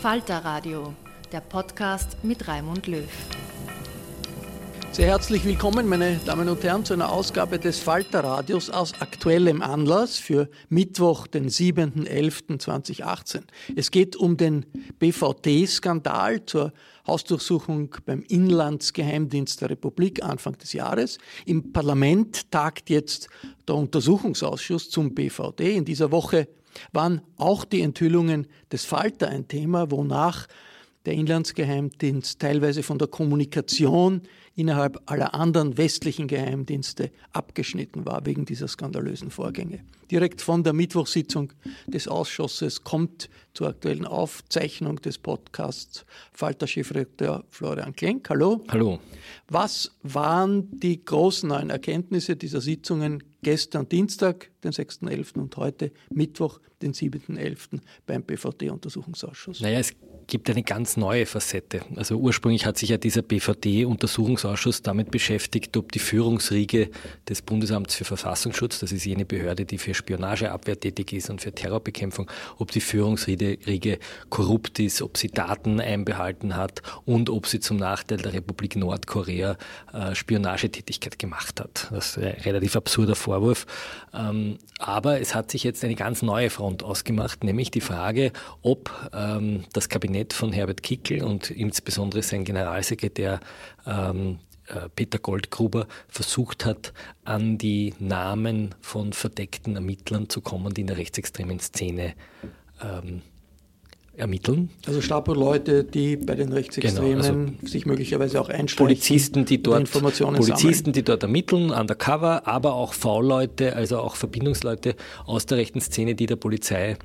Falter Radio, der Podcast mit Raimund Löw. Sehr herzlich willkommen, meine Damen und Herren, zu einer Ausgabe des Falter-Radios aus aktuellem Anlass für Mittwoch, den 7.11.2018. Es geht um den BVT-Skandal zur Hausdurchsuchung beim Inlandsgeheimdienst der Republik Anfang des Jahres. Im Parlament tagt jetzt der Untersuchungsausschuss zum BVT. In dieser Woche waren auch die Enthüllungen des Falter ein Thema, wonach der Inlandsgeheimdienst teilweise von der Kommunikation innerhalb aller anderen westlichen Geheimdienste abgeschnitten war wegen dieser skandalösen Vorgänge. Direkt von der Mittwochssitzung des Ausschusses kommt zur aktuellen Aufzeichnung des Podcasts Falter-Chefredakteur Florian Klenk. Hallo. Hallo. Was waren die großen neuen Erkenntnisse dieser Sitzungen gestern Dienstag, den 6.11. und heute Mittwoch, den 7.11. beim BVD-Untersuchungsausschuss? Naja, es gibt eine ganz neue Facette. Also ursprünglich hat sich ja dieser BVD-Untersuchungsausschuss damit beschäftigt, ob die Führungsriege des Bundesamts für Verfassungsschutz, das ist jene Behörde, die für Spionageabwehr tätig ist und für Terrorbekämpfung, ob die Führungsriege korrupt ist, ob sie Daten einbehalten hat und ob sie zum Nachteil der Republik Nordkorea äh, Spionagetätigkeit gemacht hat. Das ist ein relativ absurder Vorwurf. Ähm, aber es hat sich jetzt eine ganz neue Front ausgemacht, nämlich die Frage, ob ähm, das Kabinett von Herbert Kickel und insbesondere sein Generalsekretär ähm, äh, Peter Goldgruber versucht hat, an die Namen von verdeckten Ermittlern zu kommen, die in der rechtsextremen Szene ähm, ermitteln. Also Stapo-Leute, die bei den Rechtsextremen Genau, also sich möglicherweise auch einschleichen. Polizisten, die dort Informationen Polizisten, sammeln. die dort ermitteln, undercover, aber auch V-Leute, also auch Verbindungsleute aus der rechten Szene, die der Polizei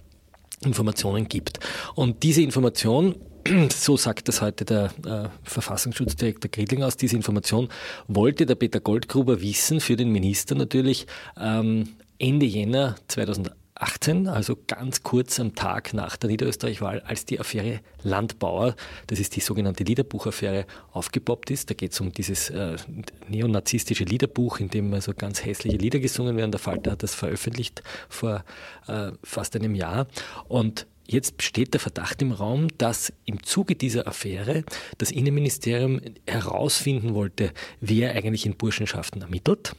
Informationen gibt. Und diese Information so sagt das heute der äh, Verfassungsschutzdirektor Griedling aus. Diese Information wollte der Peter Goldgruber wissen, für den Minister natürlich, ähm, Ende Jänner 2018, also ganz kurz am Tag nach der Niederösterreich-Wahl, als die Affäre Landbauer, das ist die sogenannte Liederbuchaffäre, aufgepoppt ist. Da geht es um dieses äh, neonazistische Liederbuch, in dem also ganz hässliche Lieder gesungen werden. Der Falter hat das veröffentlicht vor äh, fast einem Jahr. Und Jetzt besteht der Verdacht im Raum, dass im Zuge dieser Affäre das Innenministerium herausfinden wollte, wer eigentlich in Burschenschaften ermittelt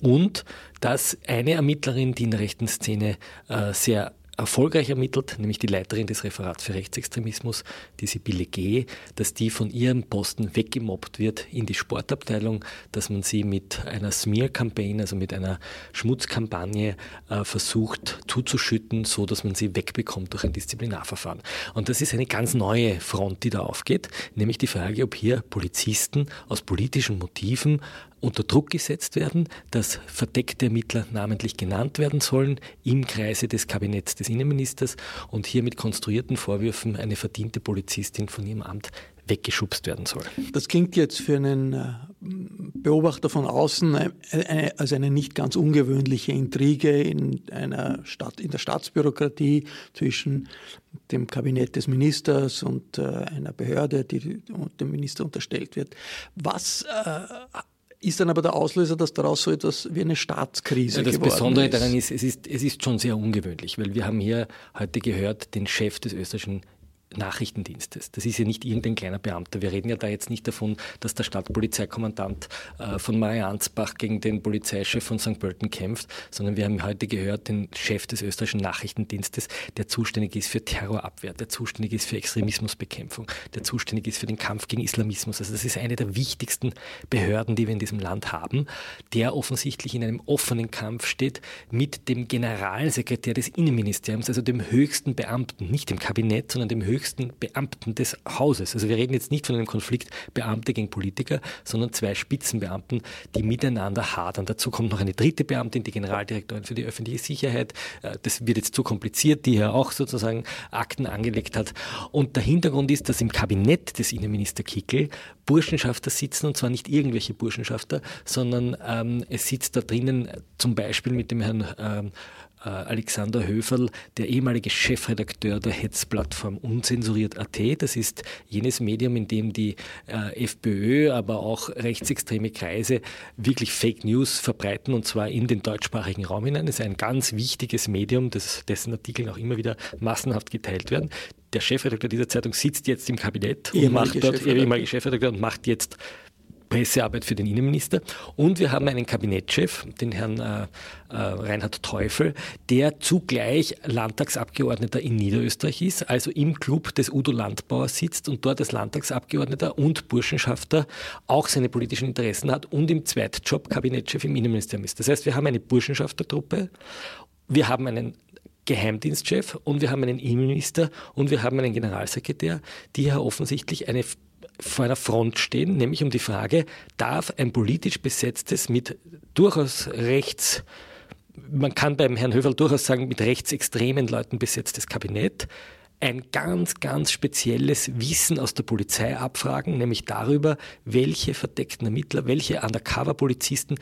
und dass eine Ermittlerin, die in der rechten Szene äh, sehr erfolgreich ermittelt, nämlich die Leiterin des Referats für Rechtsextremismus, die Sibylle G., dass die von ihrem Posten weggemobbt wird in die Sportabteilung, dass man sie mit einer Smear-Campaign, also mit einer Schmutzkampagne äh, versucht zuzuschütten, so dass man sie wegbekommt durch ein Disziplinarverfahren. Und das ist eine ganz neue Front, die da aufgeht, nämlich die Frage, ob hier Polizisten aus politischen Motiven unter Druck gesetzt werden, dass verdeckte Ermittler namentlich genannt werden sollen im Kreise des Kabinetts des Innenministers und hier mit konstruierten Vorwürfen eine verdiente Polizistin von ihrem Amt weggeschubst werden soll. Das klingt jetzt für einen äh, Beobachter von außen äh, eine, als eine nicht ganz ungewöhnliche Intrige in einer Stadt, in der Staatsbürokratie zwischen dem Kabinett des Ministers und äh, einer Behörde, die dem Minister unterstellt wird. Was ist dann aber der Auslöser, dass daraus so etwas wie eine Staatskrise ja, das geworden Besondere ist. daran ist es, ist, es ist schon sehr ungewöhnlich, weil wir haben hier heute gehört, den Chef des österreichischen Nachrichtendienstes. Das ist ja nicht irgendein kleiner Beamter. Wir reden ja da jetzt nicht davon, dass der Stadtpolizeikommandant äh, von Mariansbach gegen den Polizeichef von St. Pölten kämpft, sondern wir haben heute gehört den Chef des österreichischen Nachrichtendienstes, der zuständig ist für Terrorabwehr, der zuständig ist für Extremismusbekämpfung, der zuständig ist für den Kampf gegen Islamismus. Also das ist eine der wichtigsten Behörden, die wir in diesem Land haben, der offensichtlich in einem offenen Kampf steht mit dem Generalsekretär des Innenministeriums, also dem höchsten Beamten, nicht dem Kabinett, sondern dem höchsten höchsten Beamten des Hauses. Also wir reden jetzt nicht von einem Konflikt Beamte gegen Politiker, sondern zwei Spitzenbeamten, die miteinander hadern. Dazu kommt noch eine dritte Beamtin, die Generaldirektorin für die öffentliche Sicherheit. Äh, das wird jetzt zu kompliziert, die ja auch sozusagen Akten angelegt hat. Und der Hintergrund ist, dass im Kabinett des Innenminister Kickel Burschenschafter sitzen und zwar nicht irgendwelche Burschenschafter, sondern ähm, es sitzt da drinnen zum Beispiel mit dem Herrn ähm, äh, Alexander Höferl, der ehemalige Chefredakteur der Hetzplattform Unzensuriert.at. Das ist jenes Medium, in dem die äh, FPÖ, aber auch rechtsextreme Kreise wirklich Fake News verbreiten und zwar in den deutschsprachigen Raum hinein. Das ist ein ganz wichtiges Medium, das, dessen Artikel auch immer wieder massenhaft geteilt werden der Chefredakteur dieser Zeitung sitzt jetzt im Kabinett und macht dort, ehemalige Chefredakteur und macht jetzt Pressearbeit für den Innenminister. Und wir haben einen Kabinettschef, den Herrn äh, äh, Reinhard Teufel, der zugleich Landtagsabgeordneter in Niederösterreich ist, also im Club des Udo Landbauer sitzt und dort als Landtagsabgeordneter und Burschenschafter auch seine politischen Interessen hat und im Zweitjob Kabinettchef im Innenministerium ist. Das heißt, wir haben eine Burschenschaftertruppe, wir haben einen Geheimdienstchef und wir haben einen Innenminister und wir haben einen Generalsekretär, die ja offensichtlich eine vor einer Front stehen, nämlich um die Frage, darf ein politisch besetztes mit durchaus rechts, man kann beim Herrn Hövel durchaus sagen, mit rechtsextremen Leuten besetztes Kabinett ein ganz, ganz spezielles Wissen aus der Polizei abfragen, nämlich darüber, welche verdeckten Ermittler, welche Undercover-Polizisten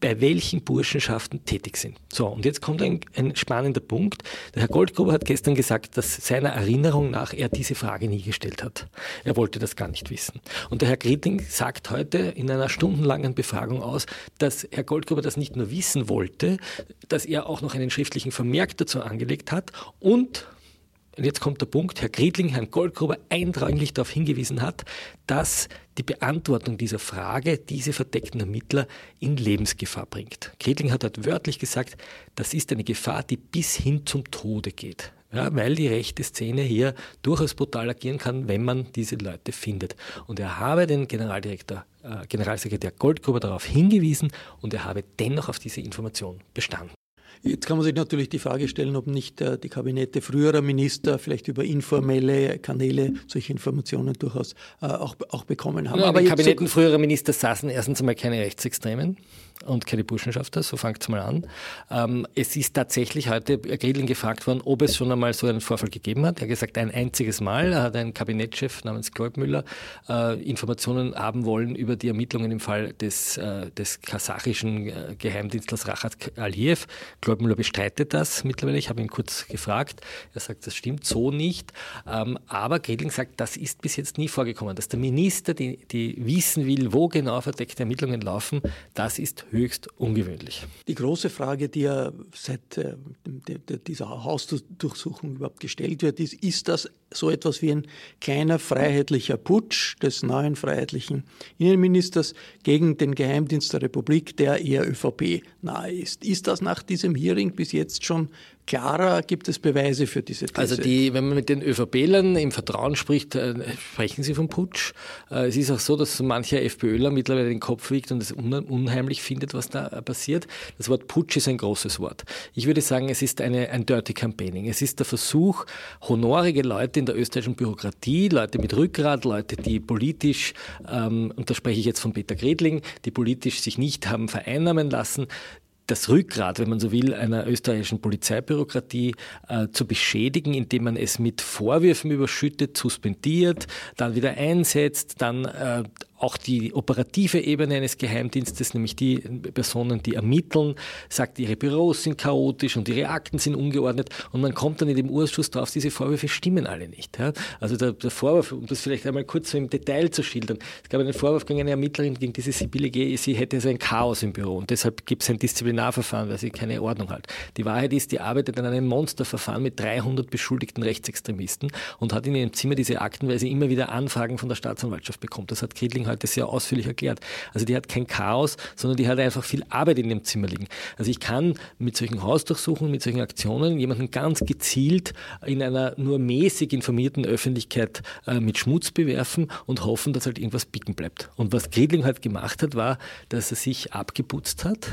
bei welchen Burschenschaften tätig sind. So, und jetzt kommt ein, ein spannender Punkt. Der Herr Goldgruber hat gestern gesagt, dass seiner Erinnerung nach er diese Frage nie gestellt hat. Er wollte das gar nicht wissen. Und der Herr Gretling sagt heute in einer stundenlangen Befragung aus, dass Herr Goldgruber das nicht nur wissen wollte, dass er auch noch einen schriftlichen Vermerk dazu angelegt hat und und jetzt kommt der Punkt, Herr Griedling, Herrn Goldgruber eindringlich darauf hingewiesen hat, dass die Beantwortung dieser Frage diese verdeckten Ermittler in Lebensgefahr bringt. Griedling hat halt wörtlich gesagt, das ist eine Gefahr, die bis hin zum Tode geht. Ja, weil die rechte Szene hier durchaus brutal agieren kann, wenn man diese Leute findet. Und er habe den Generaldirektor, äh, Generalsekretär Goldgruber darauf hingewiesen und er habe dennoch auf diese Information bestanden. Jetzt kann man sich natürlich die Frage stellen, ob nicht äh, die Kabinette früherer Minister vielleicht über informelle Kanäle solche Informationen durchaus äh, auch, auch bekommen haben. Ja, Aber die Kabinetten so früherer Minister saßen erstens einmal keine Rechtsextremen und keine Burschenschafter, so fängt es mal an. Ähm, es ist tatsächlich heute Gredling gefragt worden, ob es schon einmal so einen Vorfall gegeben hat. Er hat gesagt, ein einziges Mal Er hat ein Kabinettschef namens Kloibmüller äh, Informationen haben wollen über die Ermittlungen im Fall des, äh, des kasachischen äh, Geheimdienstlers Rachat Aliyev. Kloibmüller bestreitet das mittlerweile. Ich habe ihn kurz gefragt. Er sagt, das stimmt so nicht. Ähm, aber Gredling sagt, das ist bis jetzt nie vorgekommen. Dass der Minister, die, die wissen will, wo genau verdeckte Ermittlungen laufen, das ist höchst ungewöhnlich. Die große Frage, die ja seit äh, dieser Hausdurchsuchung überhaupt gestellt wird, ist, ist das so etwas wie ein kleiner freiheitlicher Putsch des neuen freiheitlichen Innenministers gegen den Geheimdienst der Republik, der eher ÖVP nahe ist? Ist das nach diesem Hearing bis jetzt schon klarer gibt es Beweise für diese These. Also die, wenn man mit den ÖVPlern im Vertrauen spricht, äh, sprechen sie vom Putsch. Äh, es ist auch so, dass mancher FPÖler mittlerweile den Kopf wiegt und es unheimlich findet, was da passiert. Das Wort Putsch ist ein großes Wort. Ich würde sagen, es ist eine, ein Dirty Campaigning. Es ist der Versuch, honorige Leute in der österreichischen Bürokratie, Leute mit Rückgrat, Leute, die politisch, ähm, und da spreche ich jetzt von Peter Gredling, die politisch sich nicht haben vereinnahmen lassen, das Rückgrat, wenn man so will, einer österreichischen Polizeibürokratie äh, zu beschädigen, indem man es mit Vorwürfen überschüttet, suspendiert, dann wieder einsetzt, dann äh, auch die operative Ebene eines Geheimdienstes, nämlich die Personen, die ermitteln, sagt, ihre Büros sind chaotisch und ihre Akten sind ungeordnet und man kommt dann in dem Urschuss drauf, diese Vorwürfe stimmen alle nicht. Ja? Also der, der, Vorwurf, um das vielleicht einmal kurz so im Detail zu schildern, es gab einen Vorwurf gegen eine Ermittlerin, gegen diese Sibylle G., sie hätte so ein Chaos im Büro und deshalb gibt es ein Disziplinarverfahren, weil sie keine Ordnung hat. Die Wahrheit ist, die arbeitet an einem Monsterverfahren mit 300 beschuldigten Rechtsextremisten und hat in ihrem Zimmer diese Akten, weil sie immer wieder Anfragen von der Staatsanwaltschaft bekommt. Das hat Kriedling heute sehr ausführlich erklärt. Also die hat kein Chaos, sondern die hat einfach viel Arbeit in dem Zimmer liegen. Also ich kann mit solchen Hausdurchsuchungen, mit solchen Aktionen jemanden ganz gezielt in einer nur mäßig informierten Öffentlichkeit äh, mit Schmutz bewerfen und hoffen, dass halt irgendwas bicken bleibt. Und was Griedling halt gemacht hat, war, dass er sich abgeputzt hat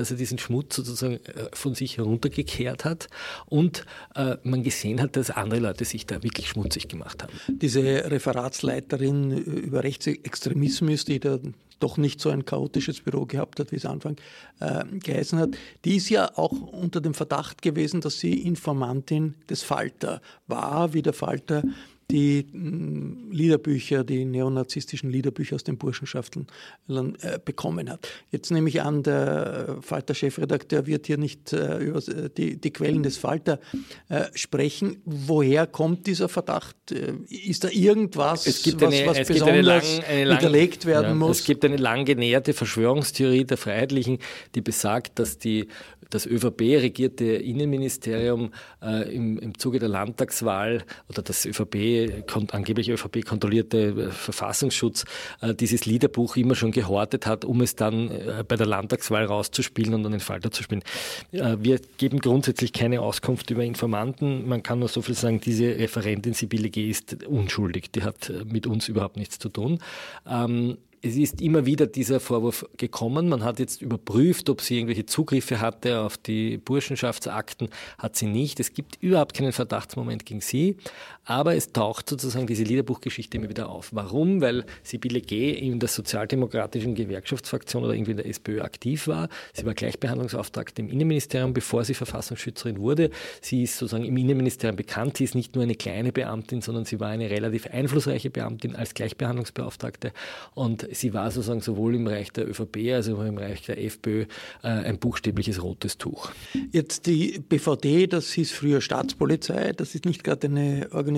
dass er diesen Schmutz sozusagen äh, von sich heruntergekehrt hat und äh, man gesehen hat, dass andere Leute sich da wirklich schmutzig gemacht haben. Diese Referatsleiterin über Rechtsextremismus, die da doch nicht so ein chaotisches Büro gehabt hat, wie es Anfang äh, geheißen hat, die ist ja auch unter dem Verdacht gewesen, dass sie Informantin des Falter war, wie der Falter die hm, Liederbücher, die neonazistischen Liederbücher aus den Burschenschaften äh, bekommen hat. Jetzt nehme ich an, der Falter-Chefredakteur wird hier nicht äh, über äh, die, die, Quellen des Falter äh, sprechen. Woher kommt dieser Verdacht? Äh, ist da irgendwas, was, eine, was besonders eine lang, widerlegt werden ja, muss? Es gibt eine lang genährte Verschwörungstheorie der Freiheitlichen, die besagt, dass die das ÖVP-regierte Innenministerium äh, im, im Zuge der Landtagswahl oder das ÖVP, angeblich ÖVP-kontrollierte äh, Verfassungsschutz äh, dieses Liederbuch immer schon gehortet hat, um es dann äh, bei der Landtagswahl rauszuspielen und an den Falter zu spielen. Äh, wir geben grundsätzlich keine Auskunft über Informanten. Man kann nur so viel sagen, diese Referentin Sibylle G. ist unschuldig. Die hat äh, mit uns überhaupt nichts zu tun. Ähm, es ist immer wieder dieser Vorwurf gekommen. Man hat jetzt überprüft, ob sie irgendwelche Zugriffe hatte auf die Burschenschaftsakten. Hat sie nicht. Es gibt überhaupt keinen Verdachtsmoment gegen sie. Aber es taucht sozusagen diese Liederbuchgeschichte immer wieder auf. Warum? Weil Sibylle G. in der sozialdemokratischen Gewerkschaftsfraktion oder irgendwie in der SPÖ aktiv war. Sie war Gleichbehandlungsbeauftragte im Innenministerium, bevor sie Verfassungsschützerin wurde. Sie ist sozusagen im Innenministerium bekannt. Sie ist nicht nur eine kleine Beamtin, sondern sie war eine relativ einflussreiche Beamtin als Gleichbehandlungsbeauftragte. Und sie war sozusagen sowohl im Bereich der ÖVP als auch im Bereich der FPÖ äh, ein buchstäbliches rotes Tuch. Jetzt die BVD, das hieß früher Staatspolizei, das ist nicht gerade eine Organisation,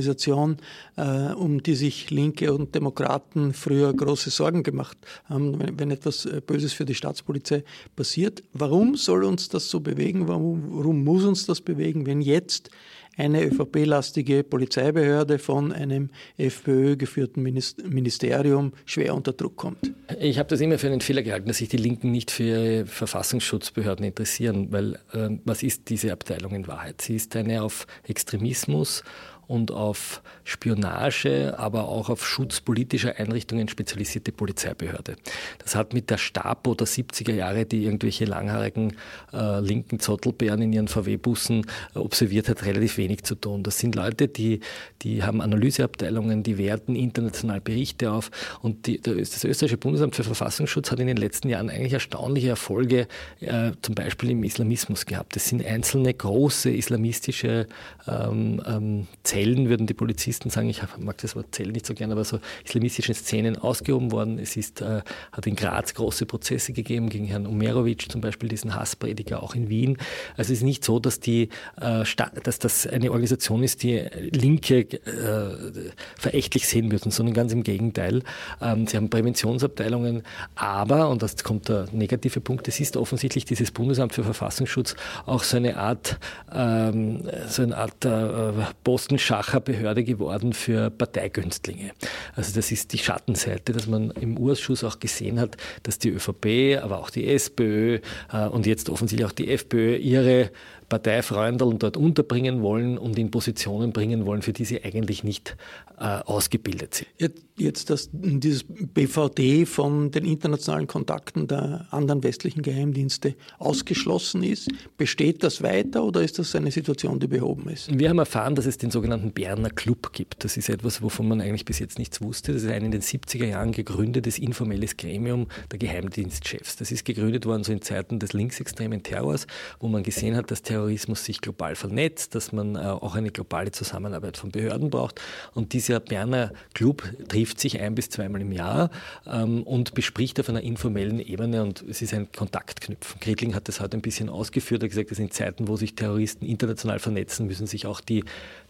äh, um die sich Linke und Demokraten früher große Sorgen gemacht haben, wenn, wenn etwas äh, Böses für die Staatspolizei passiert. Warum soll uns das so bewegen? Warum, warum muss uns das bewegen, wenn jetzt eine ÖVP-lastige Polizeibehörde von einem FPÖ-geführten Ministerium schwer unter Druck kommt. Ich habe das immer für einen Fehler gehalten, dass sich die Linken nicht für ihre Verfassungsschutzbehörden interessieren, weil äh, was ist diese Abteilung in Wahrheit? Sie ist eine auf Extremismus und auf Spionage, aber auch auf Schutz politischer Einrichtungen spezialisierte Polizeibehörde. Das hat mit der Stapo der 70er Jahre, die irgendwelche langhaarigen äh, linken Zottelbären in ihren VW-Bussen äh, observiert hat, relativ wenig zu tun. Das sind Leute, die, die haben Analyseabteilungen, die werten international Berichte auf und die, das österreichische Bundesamt für Verfassungsschutz hat in den letzten Jahren eigentlich erstaunliche Erfolge, äh, zum Beispiel im Islamismus gehabt. Es sind einzelne große islamistische ähm, ähm, Zellen, würden die Polizisten sagen, ich mag das Wort Zellen nicht so gern, aber so islamistische Szenen ausgehoben worden. Es ist, äh, hat in Graz große Prozesse gegeben gegen Herrn Umerovic, zum Beispiel diesen Hassprediger, auch in Wien. Also es ist nicht so, dass, die, äh, dass das eine Organisation ist, die Linke äh, verächtlich sehen würden, sondern ganz im Gegenteil. Ähm, sie haben Präventionsabteilungen, aber, und das kommt der negative Punkt, es ist offensichtlich dieses Bundesamt für Verfassungsschutz auch so eine Art, ähm, so eine Art äh, Posten Schacher geworden für Parteigünstlinge. Also das ist die Schattenseite, dass man im Urschuss auch gesehen hat, dass die ÖVP, aber auch die SPÖ äh, und jetzt offensichtlich auch die FPÖ ihre Parteifreundeln dort unterbringen wollen und in Positionen bringen wollen, für die sie eigentlich nicht äh, ausgebildet sind. Jetzt, jetzt dass dieses BVD von den internationalen Kontakten der anderen westlichen Geheimdienste ausgeschlossen ist, besteht das weiter oder ist das eine Situation, die behoben ist? Wir haben erfahren, dass es den sogenannten Berner Club gibt. Das ist etwas, wovon man eigentlich bis jetzt nichts wusste. Das ist ein in den 70er Jahren gegründetes informelles Gremium der Geheimdienstchefs. Das ist gegründet worden so in Zeiten des linksextremen Terrors, wo man gesehen hat, dass Terror Terrorismus sich global vernetzt, dass man äh, auch eine globale Zusammenarbeit von Behörden braucht. Und dieser Berner Club trifft sich ein bis zweimal im Jahr ähm, und bespricht auf einer informellen Ebene und es ist ein Kontaktknüpfen. Gretling hat das heute ein bisschen ausgeführt, er hat gesagt, dass in Zeiten, wo sich Terroristen international vernetzen, müssen sich auch die,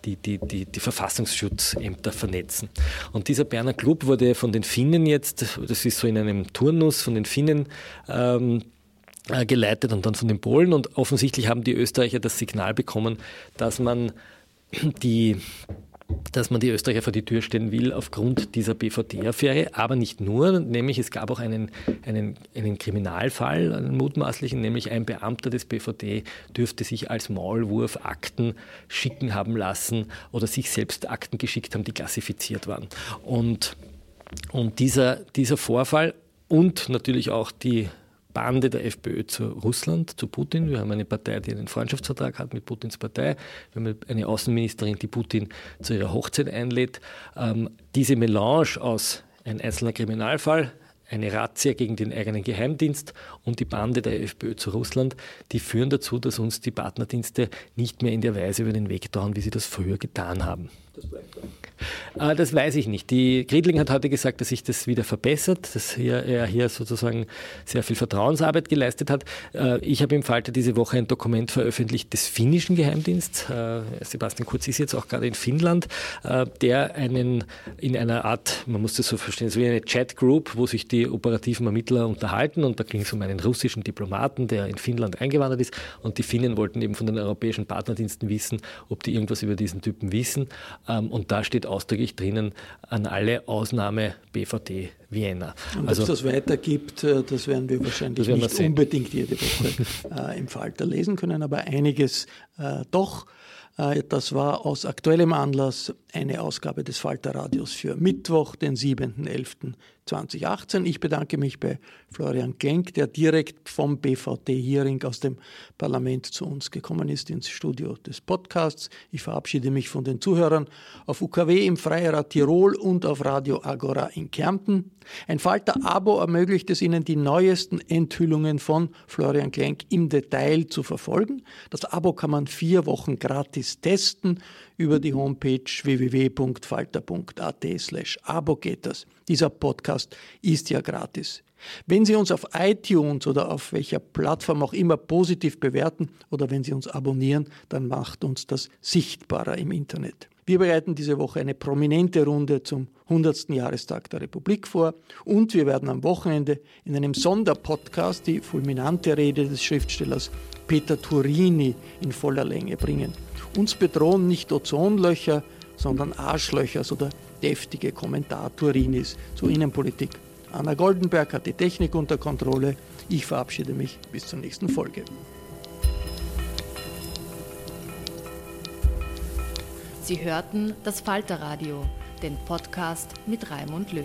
die, die, die, die Verfassungsschutzämter vernetzen. Und dieser Berner Club wurde von den Finnen jetzt, das ist so in einem Turnus von den Finnen, ähm, äh, geleitet und dann von den Polen. Und offensichtlich haben die Österreicher das Signal bekommen, dass man die dass man die Österreicher vor die Tür stellen will aufgrund dieser BVD-Affäre, aber nicht nur, nämlich es gab auch einen, einen, einen Kriminalfall, einen mutmaßlichen, nämlich ein Beamter des BVD dürfte sich als Maulwurf Akten schicken haben lassen oder sich selbst Akten geschickt haben, die klassifiziert waren. Und, und dieser, dieser Vorfall und natürlich auch die Bande der FPÖ zu Russland, zu Putin. Wir haben eine Partei, die einen Freundschaftsvertrag hat mit Putins Partei. Wir haben eine Außenministerin, die Putin zu ihrer Hochzeit einlädt. Ähm, diese Melange aus ein einzelner Kriminalfall, eine Razzia gegen den eigenen Geheimdienst und die Bande der FPÖ zu Russland, die führen dazu, dass uns die Partnerdienste nicht mehr in der Weise über den Weg dauern, wie sie das früher getan haben. Das bleibt so. Äh, das weiß ich nicht. Die Gridling hat heute gesagt, dass sich das wieder verbessert, dass er hier sozusagen sehr viel Vertrauensarbeit geleistet hat. Äh, ich habe im Falter diese Woche ein Dokument veröffentlicht des finnischen Geheimdienstes. Äh, Sebastian Kurz ist jetzt auch gerade in Finnland, der einen in einer Art, man muss das so verstehen, so wie eine Chat-Group, wo sich die operativen Ermittler unterhalten und da ging es um einen russischen Diplomaten, der in Finnland eingewandert ist und die Finnen wollten eben von den europäischen Partnerdiensten wissen, ob die irgendwas über diesen Typen wissen und da steht ausdrücklich drinnen, an alle Ausnahme BVD Vienna. Und also, ob es das weitergibt, äh, das werden wir wahrscheinlich werden nicht wir unbedingt jede Woche äh, im Falter lesen können, aber einiges äh, doch. Das war aus aktuellem Anlass eine Ausgabe des Falter Radios für Mittwoch, den 7.11. 2018. Ich bedanke mich bei Florian Klenk, der direkt vom BVT-Hearing aus dem Parlament zu uns gekommen ist ins Studio des Podcasts. Ich verabschiede mich von den Zuhörern auf UKW im Freirad Tirol und auf Radio Agora in Kärnten. Ein Falter-Abo ermöglicht es Ihnen, die neuesten Enthüllungen von Florian Klenk im Detail zu verfolgen. Das Abo kann man vier Wochen gratis testen über die Homepage www.falter.at slash abo geht das. Dieser Podcast ist ja gratis. Wenn Sie uns auf iTunes oder auf welcher Plattform auch immer positiv bewerten oder wenn Sie uns abonnieren, dann macht uns das sichtbarer im Internet. Wir bereiten diese Woche eine prominente Runde zum 100. Jahrestag der Republik vor und wir werden am Wochenende in einem Sonderpodcast die fulminante Rede des Schriftstellers Peter Turini in voller Länge bringen. Uns bedrohen nicht Ozonlöcher, sondern Arschlöcher, so der deftige Kommentar Turinis zur Innenpolitik. Anna Goldenberg hat die Technik unter Kontrolle. Ich verabschiede mich bis zur nächsten Folge. Sie hörten das Falterradio, den Podcast mit Raimund Löw.